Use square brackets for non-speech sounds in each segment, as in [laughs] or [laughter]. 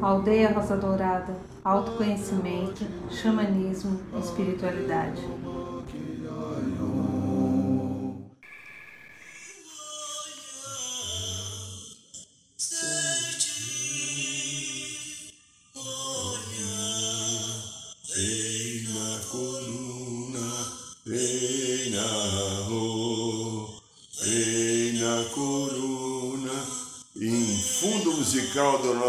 Aldeia Rosa Dourada, autoconhecimento, xamanismo, espiritualidade.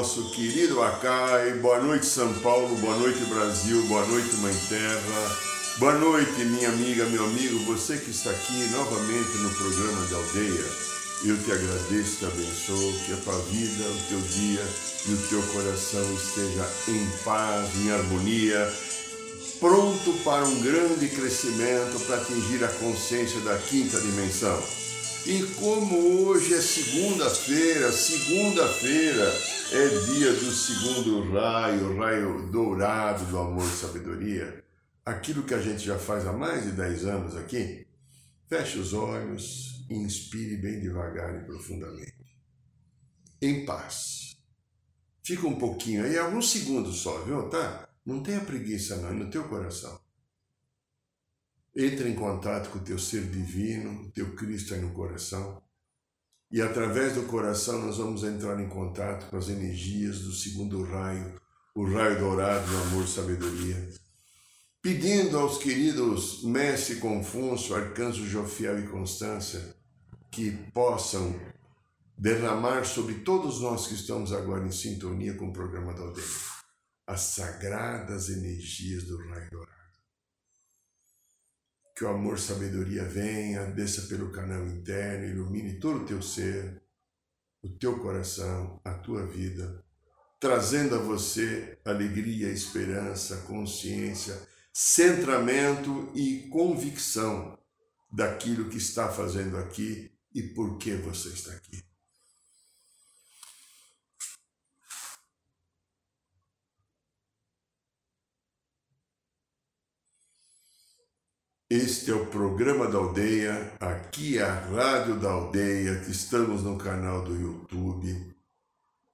Nosso querido Acai. Boa noite, São Paulo. Boa noite, Brasil. Boa noite, Mãe Terra. Boa noite, minha amiga, meu amigo, você que está aqui novamente no programa da aldeia. Eu te agradeço, te abençoo, que a tua vida, o teu dia e o teu coração esteja em paz, em harmonia, pronto para um grande crescimento, para atingir a consciência da quinta dimensão. E como hoje é segunda-feira, segunda-feira é dia do segundo raio, raio dourado do amor e sabedoria, aquilo que a gente já faz há mais de 10 anos aqui, feche os olhos e inspire bem devagar e profundamente. Em paz. Fica um pouquinho aí, alguns segundos só, viu? Tá? Não tenha preguiça não, é no teu coração. Entra em contato com o teu ser divino, o teu Cristo aí no coração. E através do coração nós vamos entrar em contato com as energias do segundo raio, o raio dourado do amor e sabedoria. Pedindo aos queridos Mestre Confúcio, Arcanjo Jofiel e Constância que possam derramar sobre todos nós que estamos agora em sintonia com o programa da aldeia as sagradas energias do raio dourado que o amor sabedoria venha, desça pelo canal interno, ilumine todo o teu ser, o teu coração, a tua vida, trazendo a você alegria, esperança, consciência, centramento e convicção daquilo que está fazendo aqui e por que você está aqui. Este é o programa da aldeia, aqui é a Rádio da Aldeia, estamos no canal do YouTube,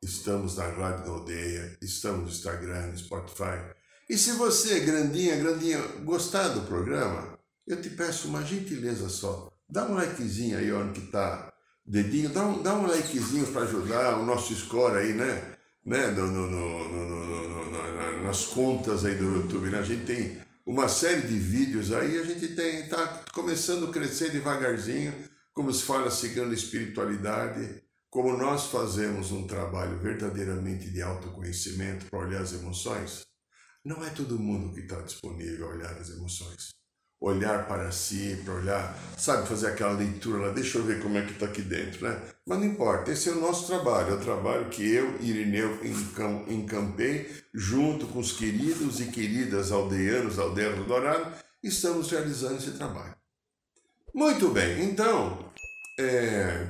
estamos na Rádio da Aldeia, estamos no Instagram, no Spotify. E se você, grandinha, grandinha, gostar do programa, eu te peço uma gentileza só. Dá um likezinho aí onde que tá dedinho, dá um, dá um likezinho para ajudar o nosso score aí, né? né? No, no, no, nas contas aí do YouTube, né? A gente tem uma série de vídeos aí, a gente tem está começando a crescer devagarzinho, como se fala seguindo a espiritualidade, como nós fazemos um trabalho verdadeiramente de autoconhecimento para olhar as emoções. Não é todo mundo que está disponível a olhar as emoções olhar para si, para olhar, sabe, fazer aquela leitura lá, deixa eu ver como é que está aqui dentro, né? Mas não importa, esse é o nosso trabalho, é o trabalho que eu, Irineu, encampei junto com os queridos e queridas aldeanos, aldeias do Dourado, estamos realizando esse trabalho. Muito bem, então, é,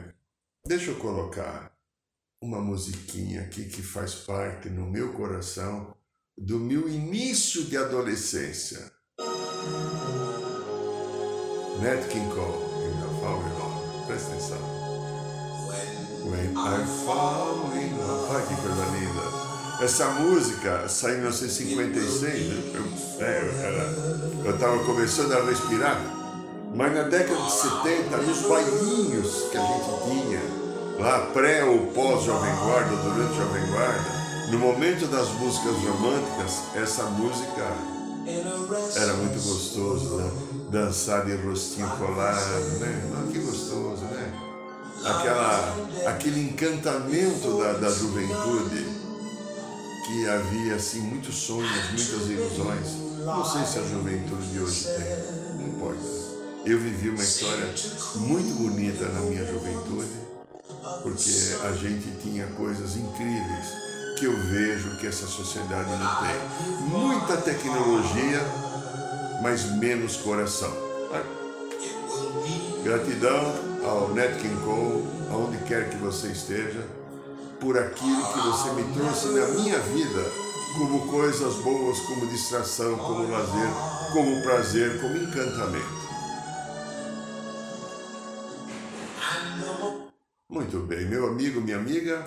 deixa eu colocar uma musiquinha aqui que faz parte no meu coração do meu início de adolescência. Nat King Cole, in the Fall in Love. Presta atenção. When I Fall in Love. Olha que coisa linda. Essa música saiu em 1956, né? Eu, é, eu, era, eu tava começando a respirar. Mas na década de 70, nos bailinhos que a gente tinha, lá pré ou pós-Jovem Guarda, durante Jovem Guarda, no momento das músicas românticas, essa música era muito gostoso, né? Dançar de rostinho colado, né? Ah, que gostoso, né? Aquela, aquele encantamento da, da juventude que havia assim muitos sonhos, muitas ilusões. Não sei se a juventude de hoje tem, não importa. Eu vivi uma história muito bonita na minha juventude, porque a gente tinha coisas incríveis que eu vejo que essa sociedade não tem. Muita tecnologia, mas menos coração. Gratidão ao Nat King Cole, aonde quer que você esteja, por aquilo que você me trouxe na minha vida, como coisas boas, como distração, como lazer, como prazer, como encantamento. Muito bem, meu amigo, minha amiga.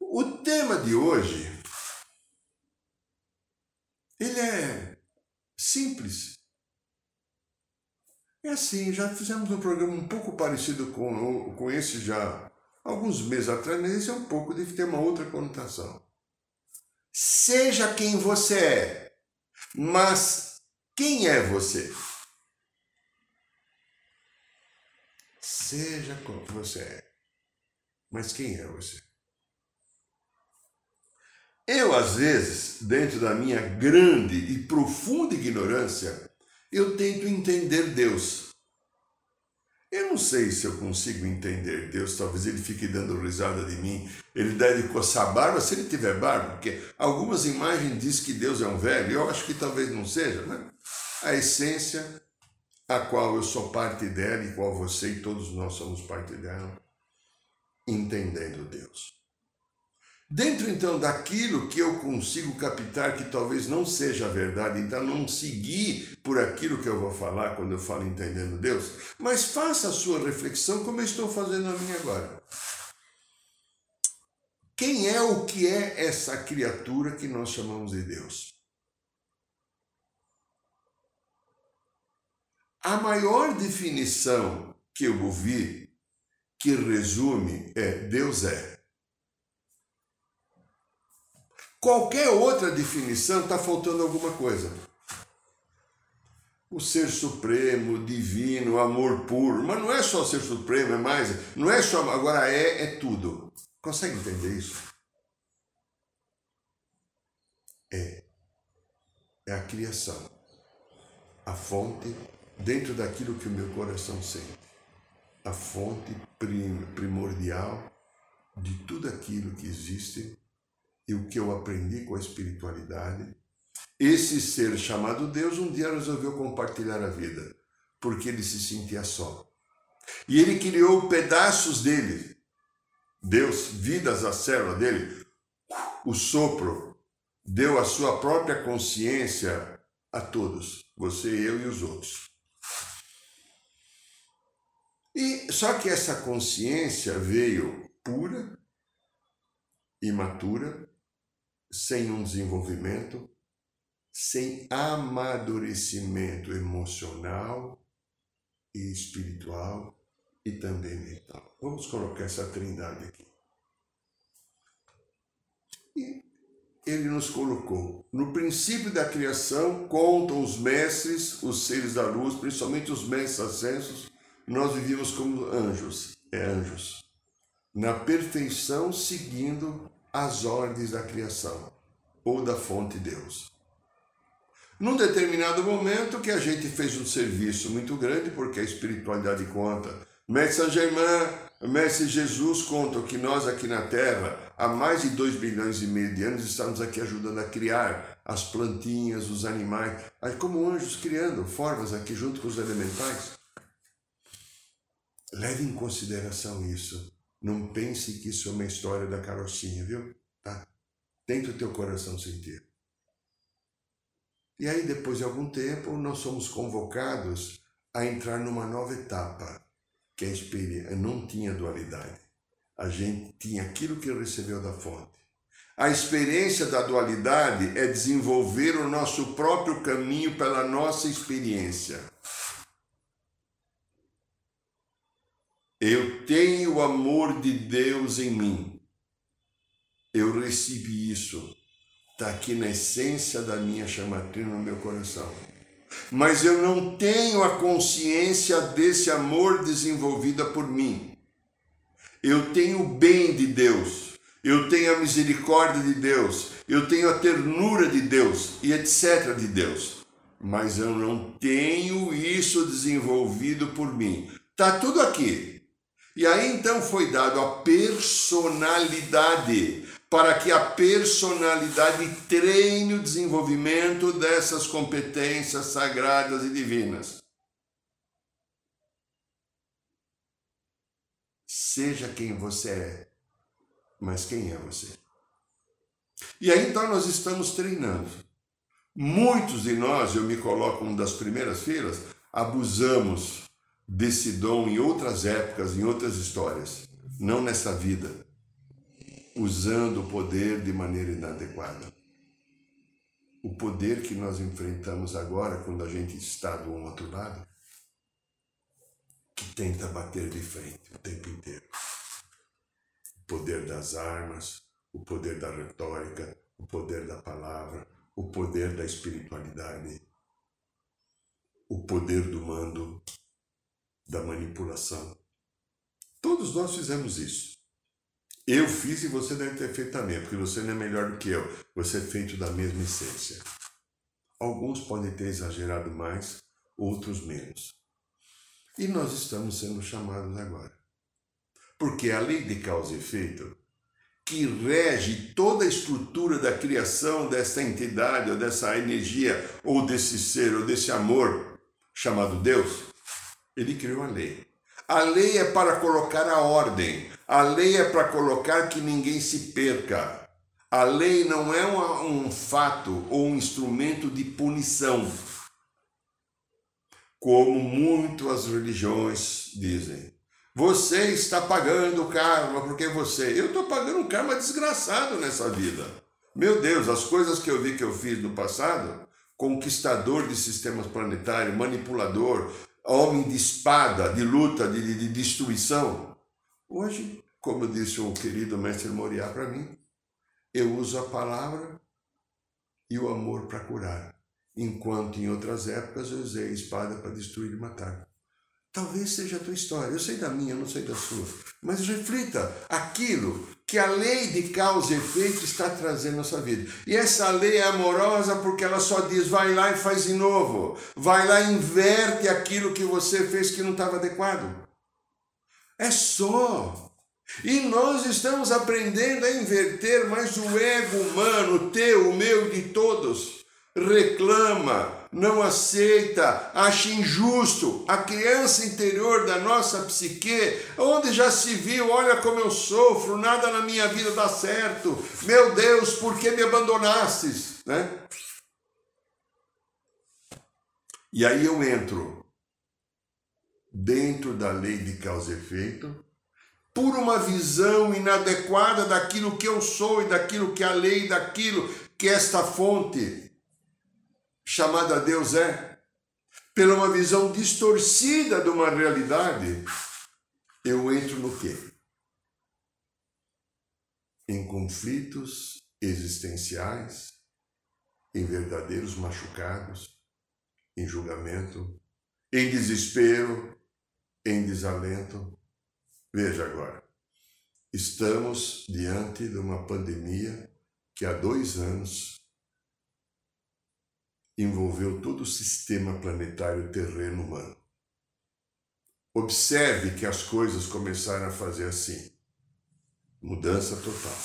O tema de hoje ele é simples. É assim, já fizemos um programa um pouco parecido com, com esse já alguns meses atrás, mas esse é um pouco, deve ter uma outra conotação. Seja quem você é, mas quem é você? Seja como você é. Mas quem é você? Eu, às vezes, dentro da minha grande e profunda ignorância, eu tento entender Deus. Eu não sei se eu consigo entender Deus, talvez ele fique dando risada de mim, ele deve coçar a barba, se ele tiver barba, porque algumas imagens diz que Deus é um velho, eu acho que talvez não seja, né? A essência a qual eu sou parte dela e qual você e todos nós somos parte dela, entendendo Deus. Dentro então daquilo que eu consigo captar que talvez não seja a verdade, então não seguir por aquilo que eu vou falar quando eu falo entendendo Deus, mas faça a sua reflexão como eu estou fazendo a minha agora. Quem é o que é essa criatura que nós chamamos de Deus? A maior definição que eu ouvi, que resume, é Deus é. Qualquer outra definição está faltando alguma coisa. O ser supremo, divino, amor puro, mas não é só ser supremo, é mais, não é só, agora é, é tudo. Consegue entender isso? É. É a criação, a fonte dentro daquilo que o meu coração sente. A fonte primordial de tudo aquilo que existe e o que eu aprendi com a espiritualidade. Esse ser chamado Deus um dia resolveu compartilhar a vida, porque ele se sentia só. E ele criou pedaços dele. Deus, vidas a célula dele, o sopro, deu a sua própria consciência a todos, você, eu e os outros. E só que essa consciência veio pura, imatura, sem um desenvolvimento, sem amadurecimento emocional e espiritual e também mental. Vamos colocar essa trindade aqui. E ele nos colocou. No princípio da criação, contam os mestres, os seres da luz, principalmente os mestres ascensos, nós vivíamos como anjos, é anjos, na perfeição seguindo as ordens da criação ou da fonte Deus. Num determinado momento que a gente fez um serviço muito grande, porque a espiritualidade conta. Mestre Saint Germain, Mestre Jesus contam que nós aqui na Terra, há mais de 2 bilhões e meio de anos, estamos aqui ajudando a criar as plantinhas, os animais, como anjos criando formas aqui junto com os elementais. Leve em consideração isso. Não pense que isso é uma história da carrocinha, viu? Tá? Tenta o teu coração sentir. E aí, depois de algum tempo, nós somos convocados a entrar numa nova etapa, que é a experiência. Não tinha dualidade. A gente tinha aquilo que recebeu da fonte. A experiência da dualidade é desenvolver o nosso próprio caminho pela nossa experiência. Eu tenho o amor de Deus em mim. Eu recebi isso. Está aqui na essência da minha chamatrina no meu coração. Mas eu não tenho a consciência desse amor desenvolvida por mim. Eu tenho o bem de Deus. Eu tenho a misericórdia de Deus. Eu tenho a ternura de Deus e etc. de Deus. Mas eu não tenho isso desenvolvido por mim. Está tudo aqui. E aí então foi dado a personalidade, para que a personalidade treine o desenvolvimento dessas competências sagradas e divinas. Seja quem você é, mas quem é você? E aí então nós estamos treinando. Muitos de nós, eu me coloco uma das primeiras filas, abusamos desse dom em outras épocas, em outras histórias, não nessa vida, usando o poder de maneira inadequada. O poder que nós enfrentamos agora, quando a gente está do outro lado, que tenta bater de frente o tempo inteiro. O poder das armas, o poder da retórica, o poder da palavra, o poder da espiritualidade, o poder do mando, da manipulação. Todos nós fizemos isso. Eu fiz e você deve ter feito também, porque você não é melhor do que eu. Você é feito da mesma essência. Alguns podem ter exagerado mais, outros menos. E nós estamos sendo chamados agora. Porque a lei de causa e efeito, que rege toda a estrutura da criação dessa entidade, ou dessa energia, ou desse ser, ou desse amor chamado Deus, ele criou a lei. A lei é para colocar a ordem, a lei é para colocar que ninguém se perca. A lei não é um, fato ou um instrumento de punição como muitas religiões dizem. Você está pagando karma porque você. Eu estou pagando um karma desgraçado nessa vida. Meu Deus, as coisas que eu vi que eu fiz no passado, conquistador de sistemas planetários, manipulador, homem de espada, de luta, de, de, de destruição. Hoje, como disse o querido mestre Moriá para mim, eu uso a palavra e o amor para curar enquanto em outras épocas eu usei a espada para destruir e matar. Talvez seja a tua história, eu sei da minha, eu não sei da sua, mas reflita aquilo que a lei de causa e efeito está trazendo na sua vida. E essa lei é amorosa porque ela só diz: vai lá e faz de novo, vai lá e inverte aquilo que você fez que não estava adequado. É só. E nós estamos aprendendo a inverter, mas o ego humano, teu, o meu, de todos, reclama, não aceita, acha injusto. A criança interior da nossa psique, onde já se viu, olha como eu sofro, nada na minha vida dá certo. Meu Deus, por que me abandonastes? Né? E aí eu entro dentro da lei de causa e efeito, por uma visão inadequada daquilo que eu sou e daquilo que a lei, daquilo que esta fonte chamada Deus é, pela uma visão distorcida de uma realidade, eu entro no quê? Em conflitos existenciais, em verdadeiros machucados, em julgamento, em desespero, em desalento. Veja agora, estamos diante de uma pandemia que há dois anos envolveu todo o sistema planetário terreno humano. Observe que as coisas começaram a fazer assim. Mudança total.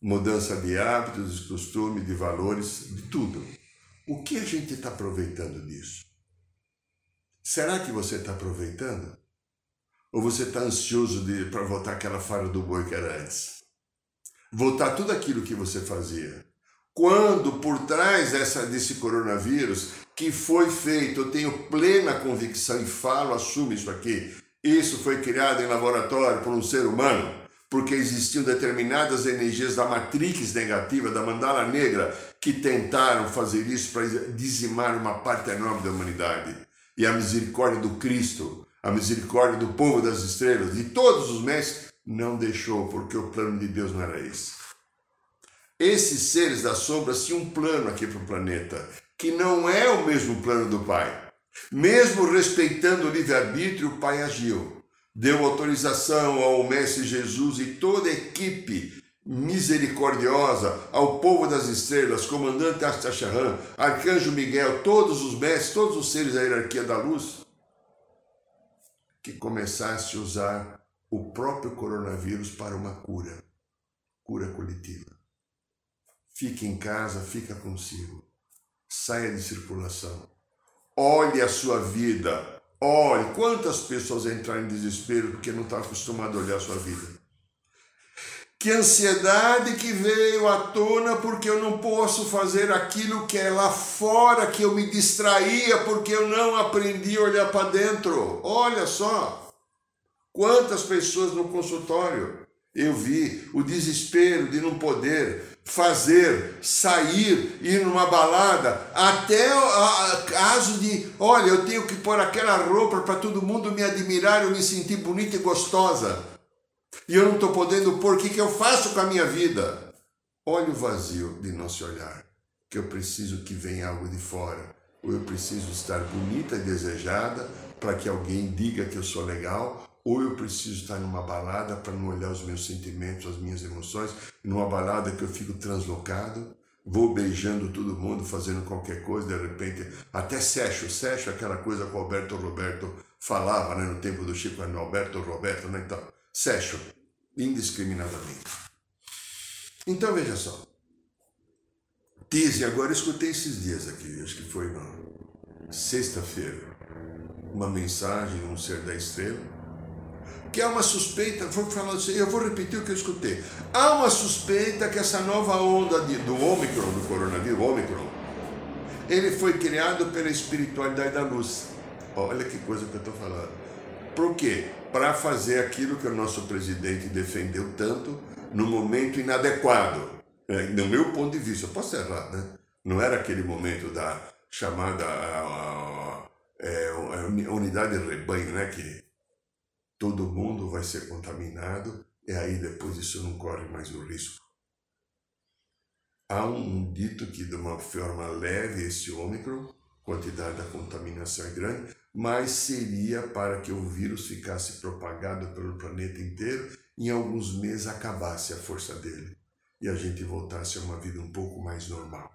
Mudança de hábitos, de costumes, de valores, de tudo. O que a gente está aproveitando disso? Será que você está aproveitando? Ou você está ansioso para voltar aquela fara do boi que era antes? Voltar tudo aquilo que você fazia quando por trás dessa, desse coronavírus que foi feito, eu tenho plena convicção e falo, assumo isso aqui, isso foi criado em laboratório por um ser humano, porque existiam determinadas energias da matrix negativa, da mandala negra, que tentaram fazer isso para dizimar uma parte enorme da humanidade. E a misericórdia do Cristo, a misericórdia do povo das estrelas, de todos os mestres, não deixou, porque o plano de Deus não era esse. Esses seres da sombra tinham um plano aqui para o planeta, que não é o mesmo plano do Pai. Mesmo respeitando o livre-arbítrio, o Pai agiu. Deu autorização ao Mestre Jesus e toda a equipe misericordiosa, ao povo das estrelas, comandante Astacharran, arcanjo Miguel, todos os mestres, todos os seres da hierarquia da luz, que começasse a usar o próprio coronavírus para uma cura, cura coletiva. Fique em casa, fica consigo. Saia de circulação. Olhe a sua vida. Olhe quantas pessoas entraram em desespero porque não está acostumado a olhar a sua vida. Que ansiedade que veio à tona porque eu não posso fazer aquilo que é lá fora, que eu me distraía porque eu não aprendi a olhar para dentro. Olha só, quantas pessoas no consultório eu vi o desespero de não poder fazer, sair, ir numa balada, até a, caso de, olha, eu tenho que pôr aquela roupa para todo mundo me admirar, eu me sentir bonita e gostosa. E eu não estou podendo pôr, o que, que eu faço com a minha vida? Olha o vazio de não se olhar, que eu preciso que venha algo de fora, ou eu preciso estar bonita e desejada para que alguém diga que eu sou legal, ou eu preciso estar numa balada para não olhar os meus sentimentos, as minhas emoções, numa balada que eu fico translocado, vou beijando todo mundo, fazendo qualquer coisa, de repente, até Sérgio, Sérgio, aquela coisa que o Alberto Roberto falava né, no tempo do Chico, no Alberto Roberto, né, então, Sérgio, indiscriminadamente. Então veja só, Tise, agora escutei esses dias aqui, acho que foi na sexta-feira, uma mensagem, um ser da estrela, que há uma suspeita, vou falar assim, eu vou repetir o que eu escutei. Há uma suspeita que essa nova onda de, do Ômicron, do coronavírus, Ômicron, ele foi criado pela espiritualidade da luz. Olha que coisa que eu estou falando. Por quê? Para fazer aquilo que o nosso presidente defendeu tanto no momento inadequado. É, no meu ponto de vista, eu posso errar, né? Não era aquele momento da chamada a, a, é, a, unidade de rebanho, né? Que todo mundo vai ser contaminado e aí depois isso não corre mais o risco. Há um dito que de uma forma leve esse ômicron, quantidade da contaminação é grande, mas seria para que o vírus ficasse propagado pelo planeta inteiro em alguns meses acabasse a força dele e a gente voltasse a uma vida um pouco mais normal.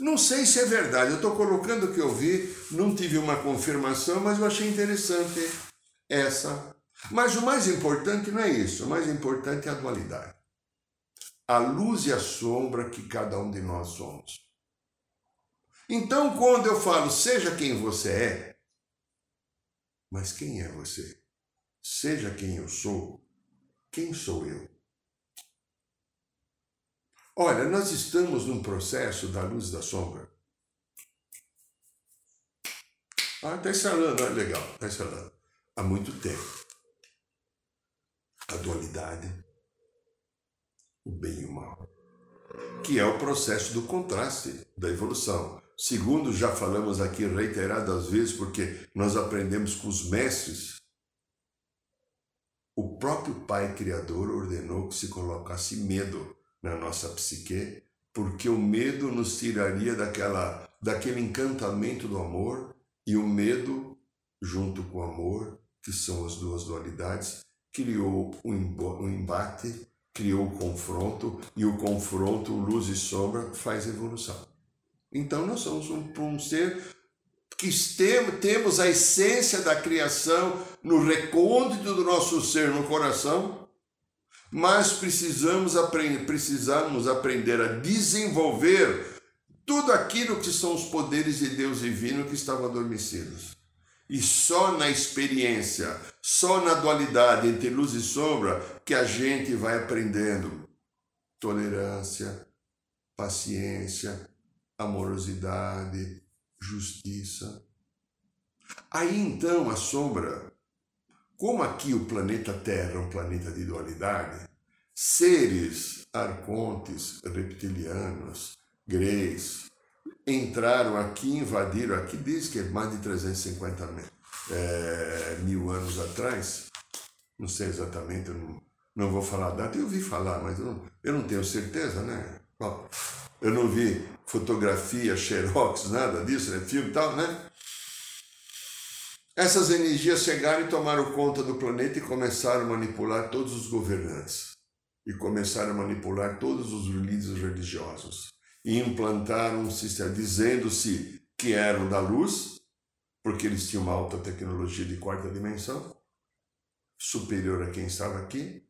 Não sei se é verdade, eu estou colocando o que eu vi, não tive uma confirmação, mas eu achei interessante essa. Mas o mais importante não é isso, o mais importante é a dualidade. A luz e a sombra que cada um de nós somos. Então, quando eu falo seja quem você é, mas quem é você? Seja quem eu sou, quem sou eu? Olha, nós estamos num processo da luz e da sombra. Ah, está instalando, olha legal, está instalando há muito tempo. A dualidade, o bem e o mal, que é o processo do contraste da evolução. Segundo, já falamos aqui reiteradas vezes, porque nós aprendemos com os mestres, o próprio Pai Criador ordenou que se colocasse medo na nossa psique, porque o medo nos tiraria daquela, daquele encantamento do amor, e o medo, junto com o amor, que são as duas dualidades, criou o um embate, criou o confronto, e o confronto, luz e sombra, faz evolução. Então nós somos um, um ser que temos a essência da criação no recôndito do nosso ser, no coração, mas precisamos aprender, precisamos aprender a desenvolver tudo aquilo que são os poderes de Deus divino que estavam adormecidos. E só na experiência, só na dualidade entre luz e sombra, que a gente vai aprendendo tolerância, paciência, amorosidade, justiça. Aí então a sombra, como aqui o planeta Terra é um planeta de dualidade, seres arcontes, reptilianos, greys, entraram aqui, invadiram aqui, diz que é mais de 350 mil, é, mil anos atrás, não sei exatamente, eu não, não vou falar a data, eu ouvi falar, mas eu não, eu não tenho certeza, né? Eu não vi fotografia, xerox, nada disso, né? Filme e tal, né? Essas energias chegaram e tomaram conta do planeta e começaram a manipular todos os governantes. E começaram a manipular todos os líderes religiosos e implantaram um sistema dizendo-se que eram da luz, porque eles tinham uma alta tecnologia de quarta dimensão, superior a quem estava aqui,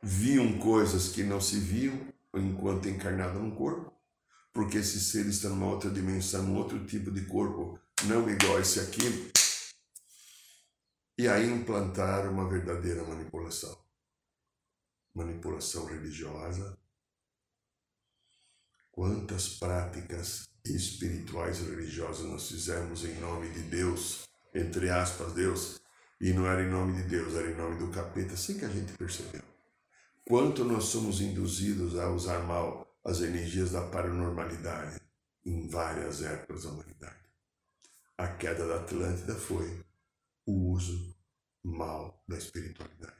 viam coisas que não se viam enquanto encarnado num corpo, porque esses seres estão numa outra dimensão, um outro tipo de corpo, não igual esse aqui, e aí implantaram uma verdadeira manipulação. manipulação religiosa. Quantas práticas espirituais e religiosas nós fizemos em nome de Deus, entre aspas, Deus, e não era em nome de Deus, era em nome do capeta, sem que a gente percebeu. Quanto nós somos induzidos a usar mal as energias da paranormalidade em várias épocas da humanidade. A queda da Atlântida foi o uso mal da espiritualidade.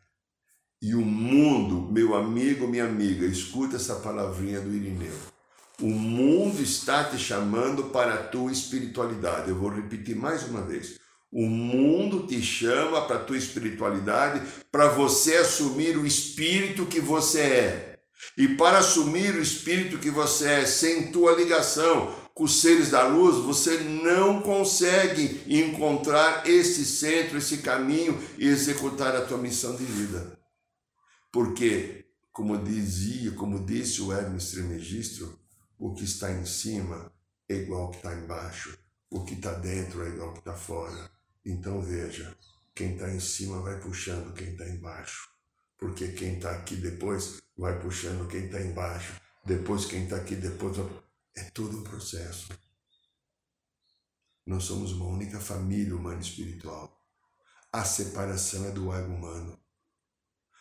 E o mundo, meu amigo, minha amiga, escuta essa palavrinha do Irineu. O mundo está te chamando para a tua espiritualidade. Eu vou repetir mais uma vez. O mundo te chama para a tua espiritualidade, para você assumir o espírito que você é. E para assumir o espírito que você é, sem tua ligação com os seres da luz, você não consegue encontrar esse centro, esse caminho e executar a tua missão de vida. Porque, como dizia, como disse o Hermes Trismegisto, o que está em cima é igual ao que está embaixo, o que está dentro é igual ao que está fora. Então veja, quem está em cima vai puxando quem está embaixo, porque quem está aqui depois vai puxando quem está embaixo, depois quem está aqui depois é todo um processo. Nós somos uma única família humana espiritual. A separação é do ego humano.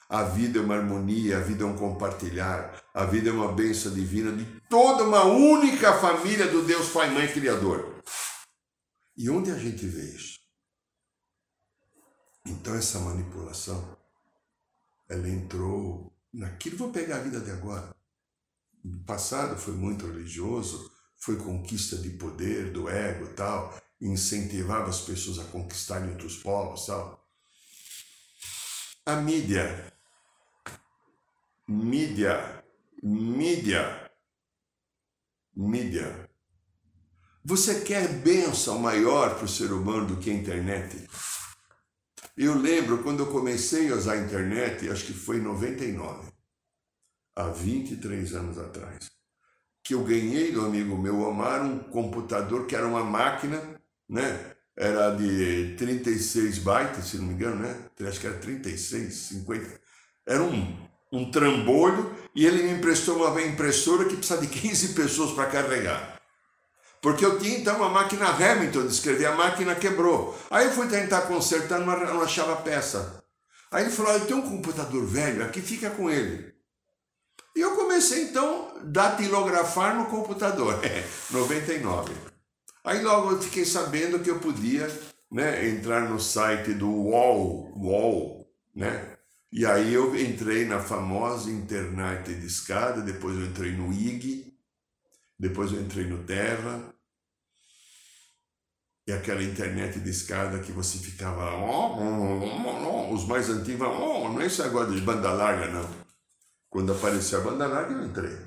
A vida é uma harmonia, a vida é um compartilhar, a vida é uma bênção divina de toda uma única família do Deus Pai, Mãe, Criador. E onde a gente vê isso? Então essa manipulação, ela entrou naquilo. Vou pegar a vida de agora. No passado foi muito religioso, foi conquista de poder, do ego tal, incentivava as pessoas a conquistarem outros povos tal. A mídia, mídia, mídia, mídia. Você quer bênção maior para o ser humano do que a internet? Eu lembro quando eu comecei a usar a internet, acho que foi em 99 há 23 anos atrás, que eu ganhei do amigo meu Omar um computador que era uma máquina, né? Era de 36 bytes, se não me engano, né? Acho que era 36, 50. Era um, um trambolho e ele me emprestou uma impressora que precisa de 15 pessoas para carregar. Porque eu tinha então uma máquina Hamilton de escrever, a máquina quebrou. Aí eu fui tentar consertar, não achava peça. Aí ele falou: Eu tenho um computador velho aqui, fica com ele. E eu comecei então a datilografar no computador, [laughs] 99. Aí logo eu fiquei sabendo que eu podia né, entrar no site do UOL, UOL, né? E aí eu entrei na famosa internet de escada, depois eu entrei no IG, depois eu entrei no Terra, e aquela internet de escada que você ficava, oh, oh, oh, os mais antigos, oh, não é esse negócio de banda larga, não. Quando apareceu a banda larga, eu entrei.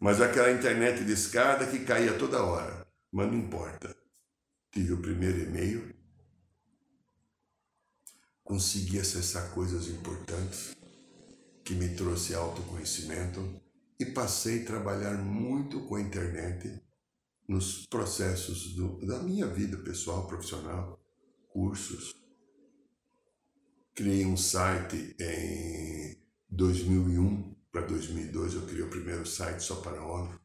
Mas aquela internet de escada que caía toda hora. Mas não importa. Tive o primeiro e-mail, consegui acessar coisas importantes que me trouxe autoconhecimento e passei a trabalhar muito com a internet nos processos do, da minha vida pessoal, profissional, cursos. Criei um site em 2001 para 2002 eu criei o primeiro site só para homem.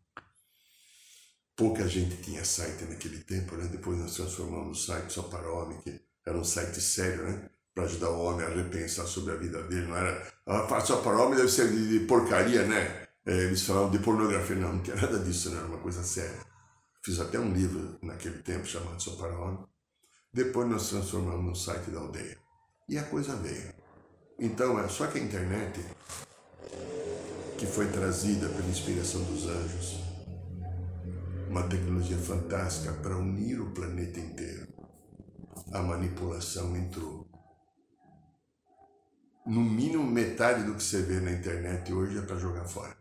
Pouca gente tinha site naquele tempo, né? Depois nós transformamos o site só para homem, que era um site sério, né? Para ajudar o homem a repensar sobre a vida dele. Não era. Ah, só para homem deve ser de, de porcaria, né? É, eles falavam de pornografia. Não, não tinha nada disso, não era uma coisa séria. Fiz até um livro naquele tempo chamado Só para Homem. Depois nós transformamos no site da aldeia. E a coisa veio. Então, é só que a internet, que foi trazida pela inspiração dos anjos, uma tecnologia fantástica para unir o planeta inteiro, a manipulação entrou. No mínimo metade do que você vê na internet hoje é para jogar fora.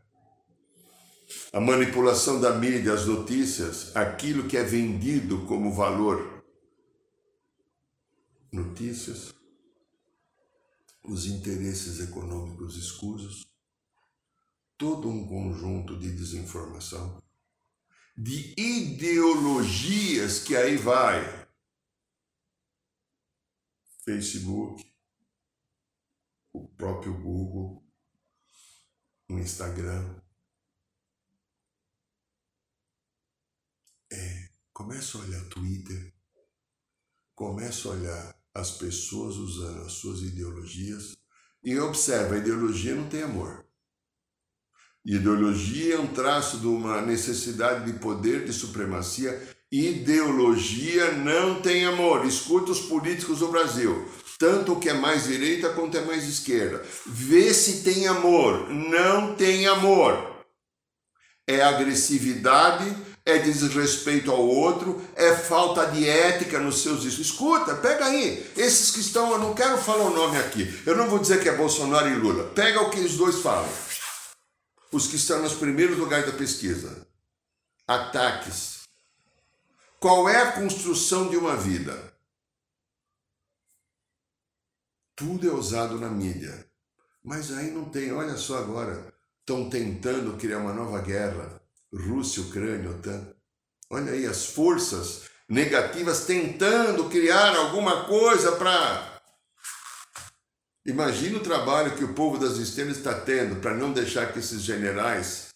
A manipulação da mídia, as notícias, aquilo que é vendido como valor. Notícias, os interesses econômicos escusos, todo um conjunto de desinformação, de ideologias que aí vai. Facebook, o próprio Google, no Instagram. É, começa a olhar Twitter, começa a olhar as pessoas usando as suas ideologias e observa, a ideologia não tem amor. Ideologia é um traço de uma necessidade de poder, de supremacia. Ideologia não tem amor. Escuta os políticos do Brasil, tanto o que é mais direita quanto é mais esquerda. Vê se tem amor. Não tem amor. É agressividade, é desrespeito ao outro, é falta de ética nos seus discursos. Escuta, pega aí, esses que estão, eu não quero falar o nome aqui, eu não vou dizer que é Bolsonaro e Lula, pega o que os dois falam os que estão nos primeiros lugares da pesquisa. Ataques. Qual é a construção de uma vida? Tudo é usado na mídia. Mas aí não tem, olha só agora, estão tentando criar uma nova guerra, Rússia, Ucrânia, OTAN. Olha aí as forças negativas tentando criar alguma coisa para Imagina o trabalho que o povo das estrelas está tendo para não deixar que esses generais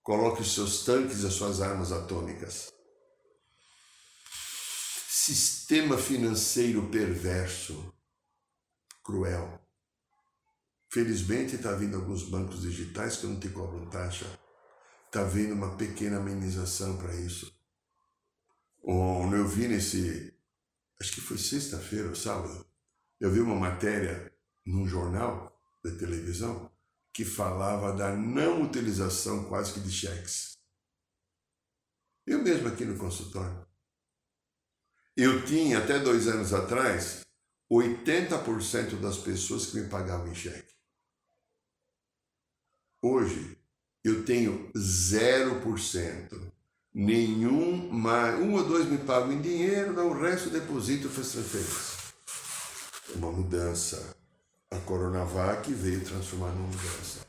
coloquem os seus tanques e as suas armas atômicas. Sistema financeiro perverso, cruel. Felizmente está vindo alguns bancos digitais que não te cobram taxa. Está vindo uma pequena amenização para isso. Eu vi nesse, acho que foi sexta-feira ou sábado, eu vi uma matéria num jornal da televisão que falava da não utilização quase que de cheques. Eu mesmo aqui no consultório. Eu tinha, até dois anos atrás, 80% das pessoas que me pagavam em cheque. Hoje, eu tenho 0%. Nenhum, mais, um ou dois me pagam em dinheiro, o resto deposito para transferência. Uma mudança a Coronavac veio transformar numa mudança.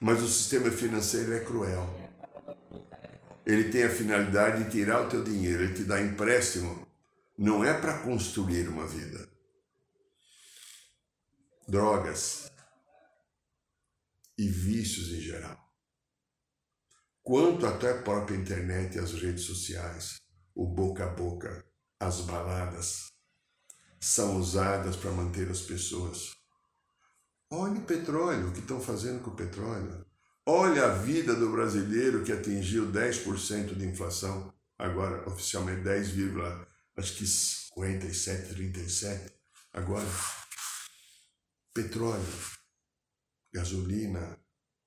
Mas o sistema financeiro é cruel. Ele tem a finalidade de tirar o teu dinheiro, ele te dá empréstimo. Não é para construir uma vida. Drogas e vícios em geral. Quanto até a própria internet e as redes sociais, o boca a boca, as baladas, são usadas para manter as pessoas Olhe o petróleo, o que estão fazendo com o petróleo. Olha a vida do brasileiro que atingiu 10% de inflação, agora oficialmente 10, acho que 57, 37. Agora, petróleo, gasolina,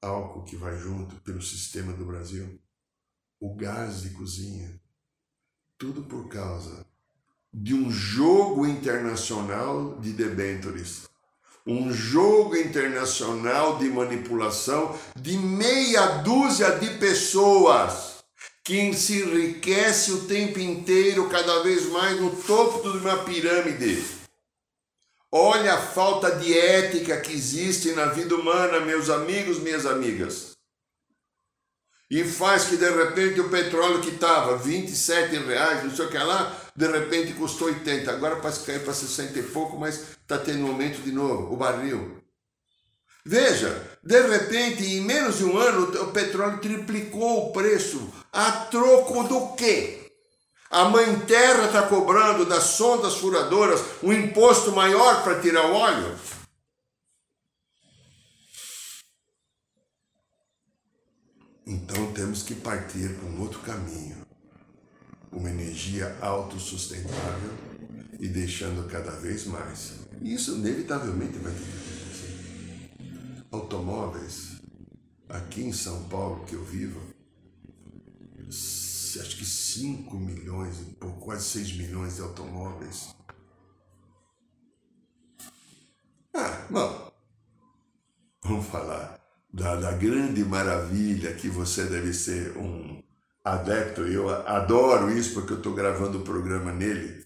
álcool que vai junto pelo sistema do Brasil, o gás de cozinha, tudo por causa de um jogo internacional de debentures um jogo internacional de manipulação de meia dúzia de pessoas que se enriquece o tempo inteiro, cada vez mais no topo de uma pirâmide. Olha a falta de ética que existe na vida humana, meus amigos, minhas amigas. E faz que de repente o petróleo que estava 27 reais, não sei o que lá, de repente custou 80, agora parece cair para 60 e pouco, mas está tendo um aumento de novo, o barril. Veja, de repente, em menos de um ano, o petróleo triplicou o preço. A troco do quê? A Mãe Terra está cobrando das sondas furadoras um imposto maior para tirar o óleo? Então temos que partir para um outro caminho uma energia autossustentável e deixando cada vez mais. Isso inevitavelmente vai ter que acontecer. Automóveis, aqui em São Paulo que eu vivo, acho que 5 milhões, quase 6 milhões de automóveis. Ah, bom, vamos falar da, da grande maravilha que você deve ser um adepto, eu adoro isso porque eu estou gravando o programa nele,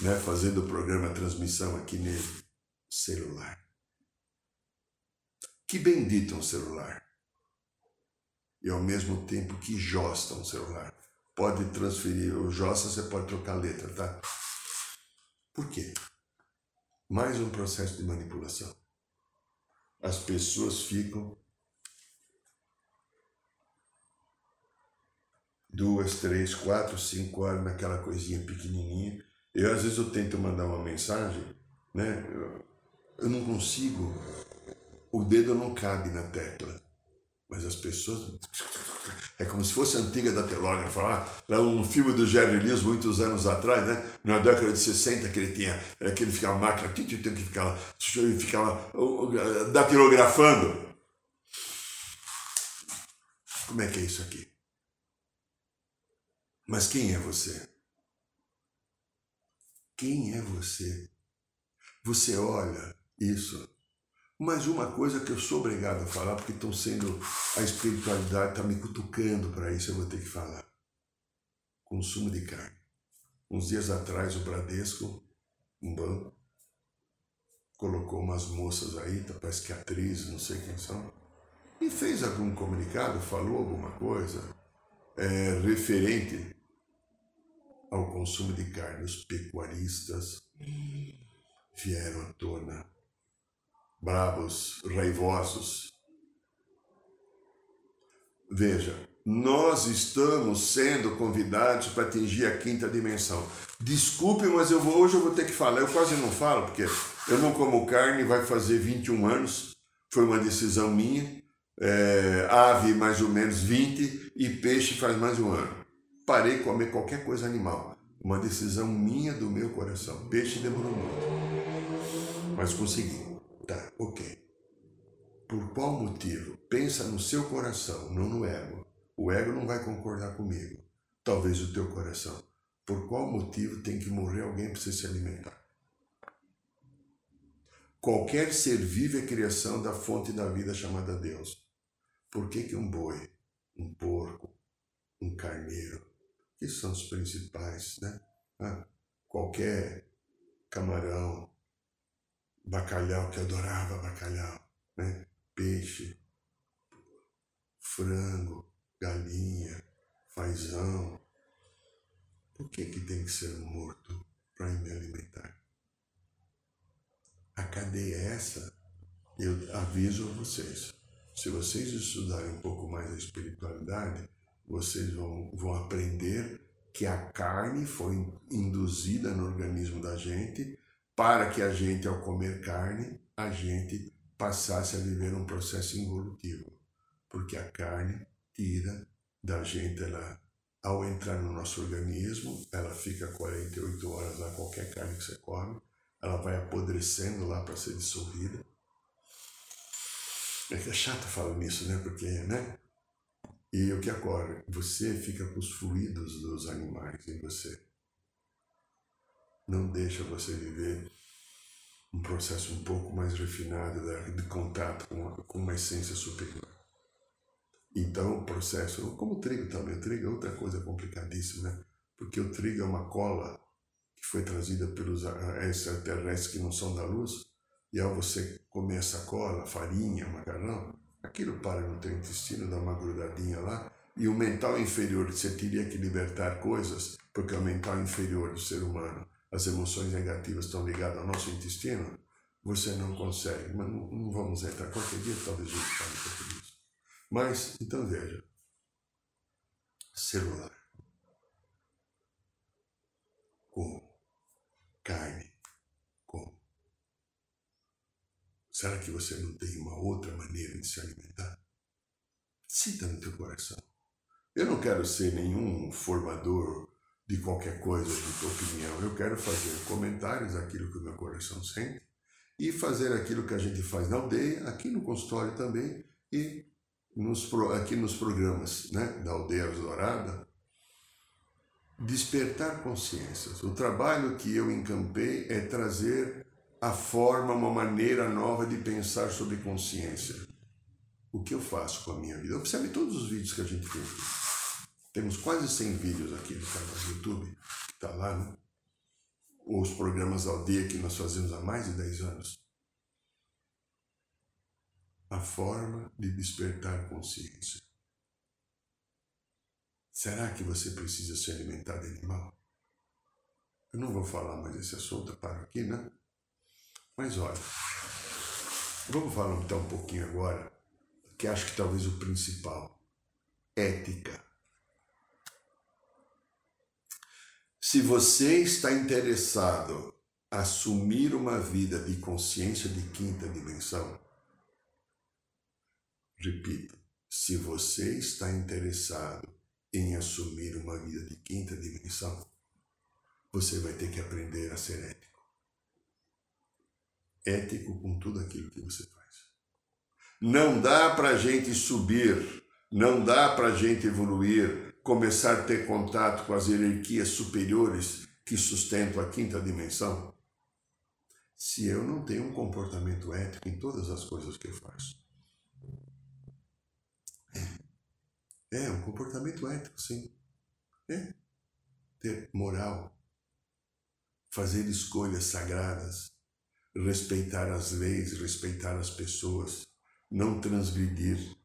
né, fazendo o programa transmissão aqui nele. Celular. Que bendito um celular e ao mesmo tempo que josta um celular. Pode transferir, o josta você pode trocar a letra, tá? Por quê? Mais um processo de manipulação. As pessoas ficam duas, três, quatro, cinco horas naquela coisinha pequenininha. Eu às vezes eu tento mandar uma mensagem, né? Eu, eu não consigo, o dedo não cabe na tecla mas as pessoas. É como se fosse a antiga da telógrafa, lá um filme do Jerry Lewis, muitos anos atrás, né? na década de 60, que ele tinha, que ele ficava máquina, tem que ficar lá, ficava datilografando. Como é que é isso aqui? Mas quem é você? Quem é você? Você olha isso. Mas uma coisa que eu sou obrigado a falar, porque estão sendo. A espiritualidade está me cutucando para isso, eu vou ter que falar. Consumo de carne. Uns dias atrás, o Bradesco, um banco, colocou umas moças aí, tá, parece que atrizes, não sei quem são, e fez algum comunicado, falou alguma coisa é, referente ao consumo de carne. Os pecuaristas vieram à tona, bravos, raivosos. Veja, nós estamos sendo convidados para atingir a quinta dimensão. Desculpe, mas eu vou, hoje eu vou ter que falar. Eu quase não falo, porque eu não como carne, vai fazer 21 anos. Foi uma decisão minha. É, ave, mais ou menos 20, e peixe faz mais um ano parei de comer qualquer coisa animal. Uma decisão minha do meu coração. Peixe demorou muito. Mas consegui. Tá, ok. Por qual motivo? Pensa no seu coração, não no ego. O ego não vai concordar comigo. Talvez o teu coração. Por qual motivo tem que morrer alguém para você se alimentar? Qualquer ser vivo é criação da fonte da vida chamada Deus. Por que, que um boi, um porco, um carneiro, que são os principais, né? Ah, qualquer camarão, bacalhau, que adorava bacalhau, né? Peixe, frango, galinha, fazão. Por que, que tem que ser morto para me alimentar? A cadeia é essa, eu aviso a vocês. Se vocês estudarem um pouco mais a espiritualidade, vocês vão, vão aprender que a carne foi induzida no organismo da gente para que a gente, ao comer carne, a gente passasse a viver um processo involutivo. Porque a carne tira da gente, ela, ao entrar no nosso organismo, ela fica 48 horas lá, qualquer carne que você come, ela vai apodrecendo lá para ser dissolvida. É que é chato falar nisso, né? Porque, né? E o que ocorre? Você fica com os fluidos dos animais em você. Não deixa você viver um processo um pouco mais refinado de contato com uma, essência superior. Então, o processo, como o trigo também, o trigo é outra coisa complicadíssima, né? Porque o trigo é uma cola que foi trazida pelos extraterrestres que não são da luz, e ao você comer essa cola, farinha, macarrão, aquilo para no teu intestino, dá uma grudadinha lá, e o mental inferior, você teria que libertar coisas, porque o mental inferior do ser humano, as emoções negativas estão ligadas ao nosso intestino, você não consegue. Mas não, vamos entrar. Qualquer dia talvez a gente fale sobre isso. Mas, então veja. Celular. Como? Carne. Será que você não tem uma outra maneira de se alimentar? Sinta no teu coração. Eu não quero ser nenhum formador de qualquer coisa, de opinião. Eu quero fazer comentários daquilo que o meu coração sente e fazer aquilo que a gente faz na aldeia, aqui no consultório também e nos, aqui nos programas né, da Aldeia Dourada, despertar consciências. O trabalho que eu encampei é trazer a forma, uma maneira nova de pensar sobre consciência. O que eu faço com a minha vida? Observe todos os vídeos que a gente tem aqui. Temos quase 100 vídeos aqui no canal do YouTube, que está lá, né? Os programas aldeia que nós fazemos há mais de 10 anos. A forma de despertar consciência. Será que você precisa se alimentar de animal? Eu não vou falar mais desse assunto, paro aqui, né? Mas olha, vamos falar então um pouquinho agora, que acho que talvez o principal, ética. Se você está interessado a assumir uma vida de consciência de quinta dimensão, repito, se você está interessado em assumir uma vida de quinta dimensão, você vai ter que aprender a ser ético. Ético com tudo aquilo que você faz. Não dá para a gente subir, não dá para a gente evoluir, começar a ter contato com as hierarquias superiores que sustentam a quinta dimensão, se eu não tenho um comportamento ético em todas as coisas que eu faço. É, é um comportamento ético, sim. É. Ter moral, fazer escolhas sagradas, respeitar as leis, respeitar as pessoas, não transgredir.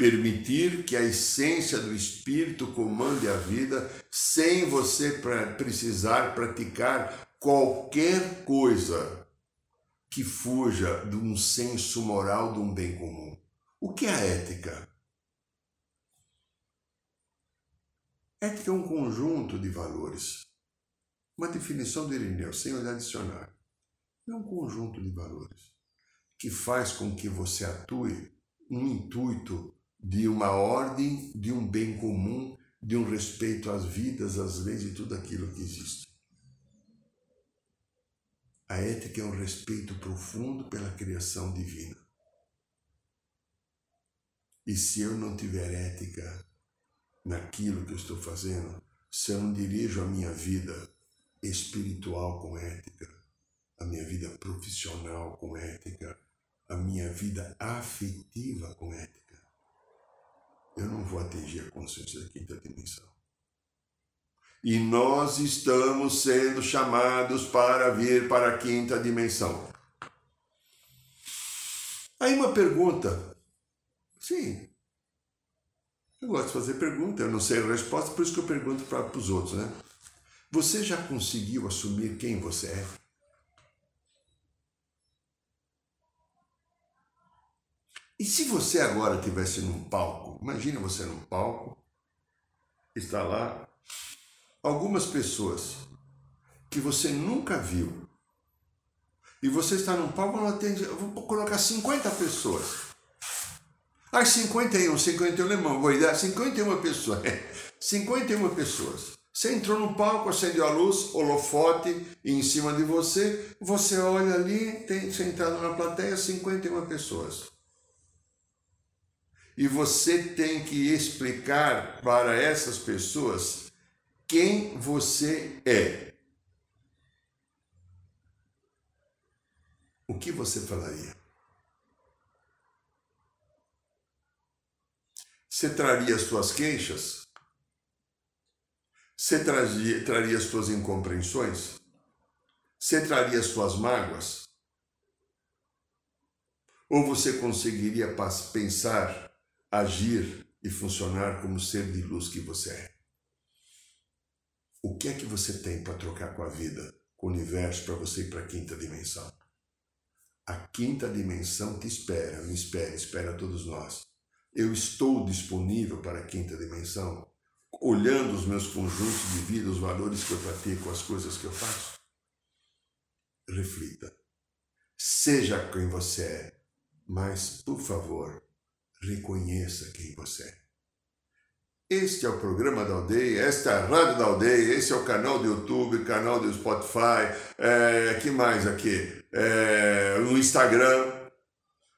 Permitir que a essência do Espírito comande a vida sem você precisar praticar qualquer coisa que fuja de um senso moral de um bem comum. O que é a ética? Ética é um conjunto de valores uma definição do Irineu, sem olhar dicionário. É um conjunto de valores que faz com que você atue no intuito de uma ordem, de um bem comum, de um respeito às vidas, às leis e tudo aquilo que existe. A ética é um respeito profundo pela criação divina. E se eu não tiver ética naquilo que eu estou fazendo, se eu não dirijo a minha vida espiritual com ética, a minha vida profissional com ética, a minha vida afetiva com ética, eu não vou atingir a consciência da quinta dimensão. E nós estamos sendo chamados para vir para a quinta dimensão. Aí uma pergunta. Sim. Eu gosto de fazer pergunta, eu não sei a resposta, por isso que eu pergunto para os outros, né? Você já conseguiu assumir quem você é? E se você agora estivesse num palco, imagine você num palco, está lá algumas pessoas que você nunca viu. E você está num palco, vou colocar 50 pessoas. Ah, 51, 51 alemão, vou dar 51 pessoas. [laughs] 51 pessoas. Você entrou no palco, acendeu a luz, holofote em cima de você, você olha ali, tem sentado na plateia 51 pessoas. E você tem que explicar para essas pessoas quem você é. O que você falaria? Você traria as suas queixas? Você trazia, traria as suas incompreensões? Você traria as suas mágoas? Ou você conseguiria pensar, agir e funcionar como ser de luz que você é? O que é que você tem para trocar com a vida, com o universo, para você ir para a quinta dimensão? A quinta dimensão te espera, me espera, espera todos nós. Eu estou disponível para a quinta dimensão olhando os meus conjuntos de vida, os valores que eu pratico, as coisas que eu faço? Reflita. Seja quem você é, mas, por favor, reconheça quem você é. Este é o programa da aldeia, esta é a rádio da aldeia, esse é o canal do YouTube, canal do Spotify, é, que mais aqui? É, no Instagram.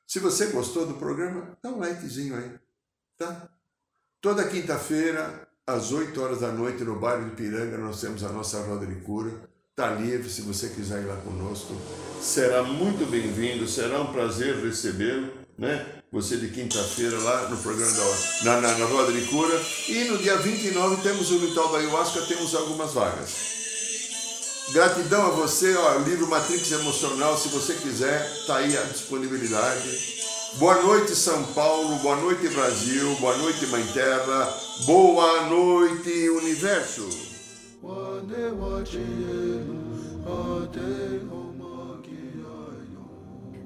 Se você gostou do programa, dá um likezinho aí, tá? Toda quinta-feira, às 8 horas da noite, no bairro de Piranga, nós temos a nossa roda de cura. Está livre, se você quiser ir lá conosco. Será muito bem-vindo, será um prazer recebê-lo, né? Você de quinta-feira lá no programa da na, na, na roda de cura. E no dia 29 temos o ritual da Ayahuasca, temos algumas vagas. Gratidão a você, ó, livro Matrix Emocional, se você quiser, está aí a disponibilidade. Boa noite, São Paulo. Boa noite, Brasil. Boa noite, Mãe Terra. Boa noite, Universo.